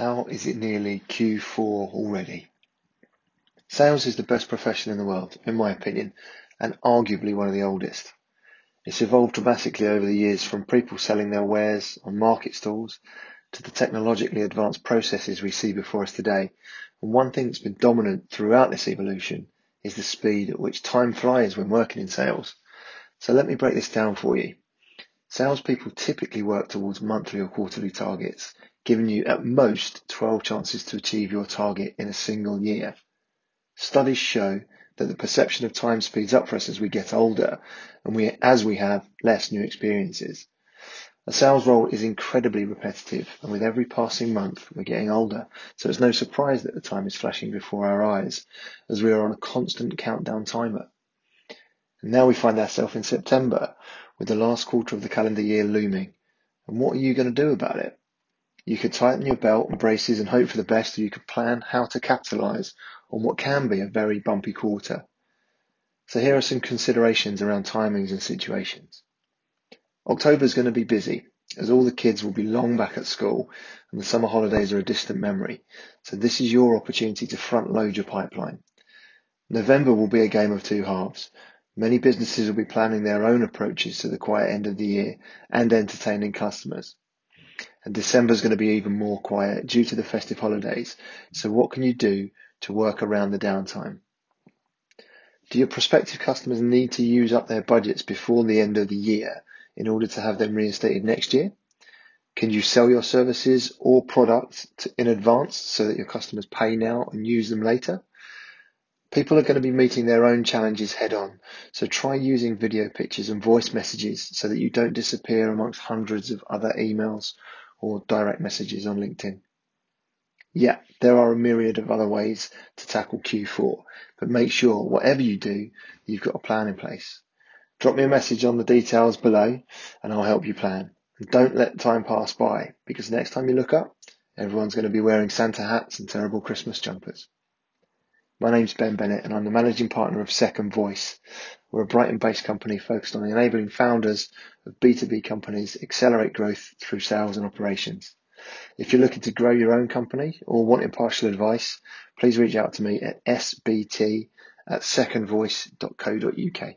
How is it nearly Q4 already? Sales is the best profession in the world, in my opinion, and arguably one of the oldest. It's evolved dramatically over the years from people selling their wares on market stalls to the technologically advanced processes we see before us today. And one thing that's been dominant throughout this evolution is the speed at which time flies when working in sales. So let me break this down for you. Salespeople typically work towards monthly or quarterly targets, giving you at most 12 chances to achieve your target in a single year. Studies show that the perception of time speeds up for us as we get older and we, as we have less new experiences. A sales role is incredibly repetitive and with every passing month we're getting older. So it's no surprise that the time is flashing before our eyes as we are on a constant countdown timer. And now we find ourselves in September with the last quarter of the calendar year looming. And what are you going to do about it? You could tighten your belt and braces and hope for the best, or you could plan how to capitalize on what can be a very bumpy quarter. So here are some considerations around timings and situations. October is going to be busy as all the kids will be long back at school and the summer holidays are a distant memory. So this is your opportunity to front load your pipeline. November will be a game of two halves. Many businesses will be planning their own approaches to the quiet end of the year and entertaining customers. And December is going to be even more quiet due to the festive holidays. So what can you do to work around the downtime? Do your prospective customers need to use up their budgets before the end of the year in order to have them reinstated next year? Can you sell your services or products in advance so that your customers pay now and use them later? People are going to be meeting their own challenges head on, so try using video pictures and voice messages so that you don't disappear amongst hundreds of other emails or direct messages on LinkedIn. Yeah, there are a myriad of other ways to tackle Q4, but make sure whatever you do, you've got a plan in place. Drop me a message on the details below and I'll help you plan. And don't let time pass by because next time you look up, everyone's going to be wearing Santa hats and terrible Christmas jumpers. My name's Ben Bennett and I'm the managing partner of Second Voice. We're a Brighton based company focused on enabling founders of B2B companies accelerate growth through sales and operations. If you're looking to grow your own company or want impartial advice, please reach out to me at sbt at secondvoice.co.uk.